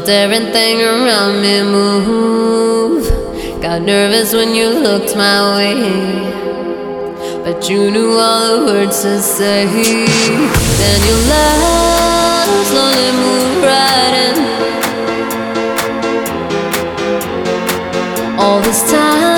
Felt everything around me move. Got nervous when you looked my way. But you knew all the words to say. Then your love slowly moved right in. All this time,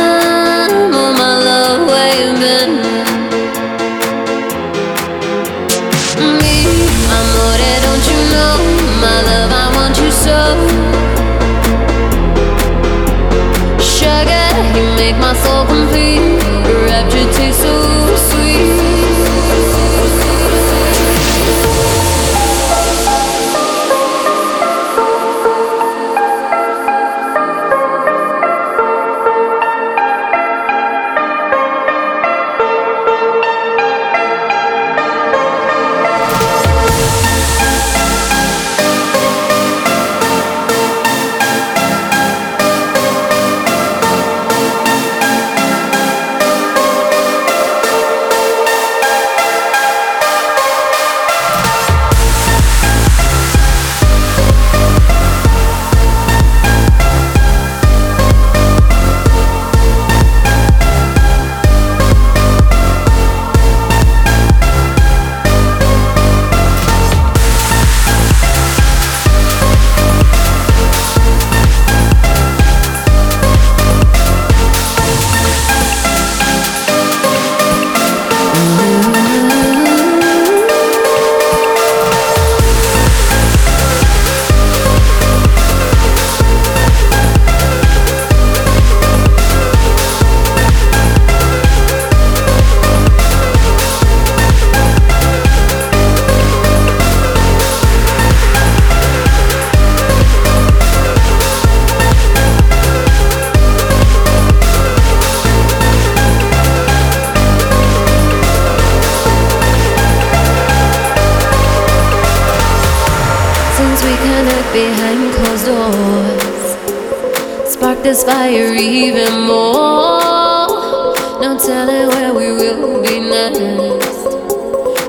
fire even more. No telling where we will be next.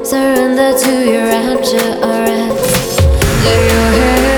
Surrender to your rapture, arrest. Lay your head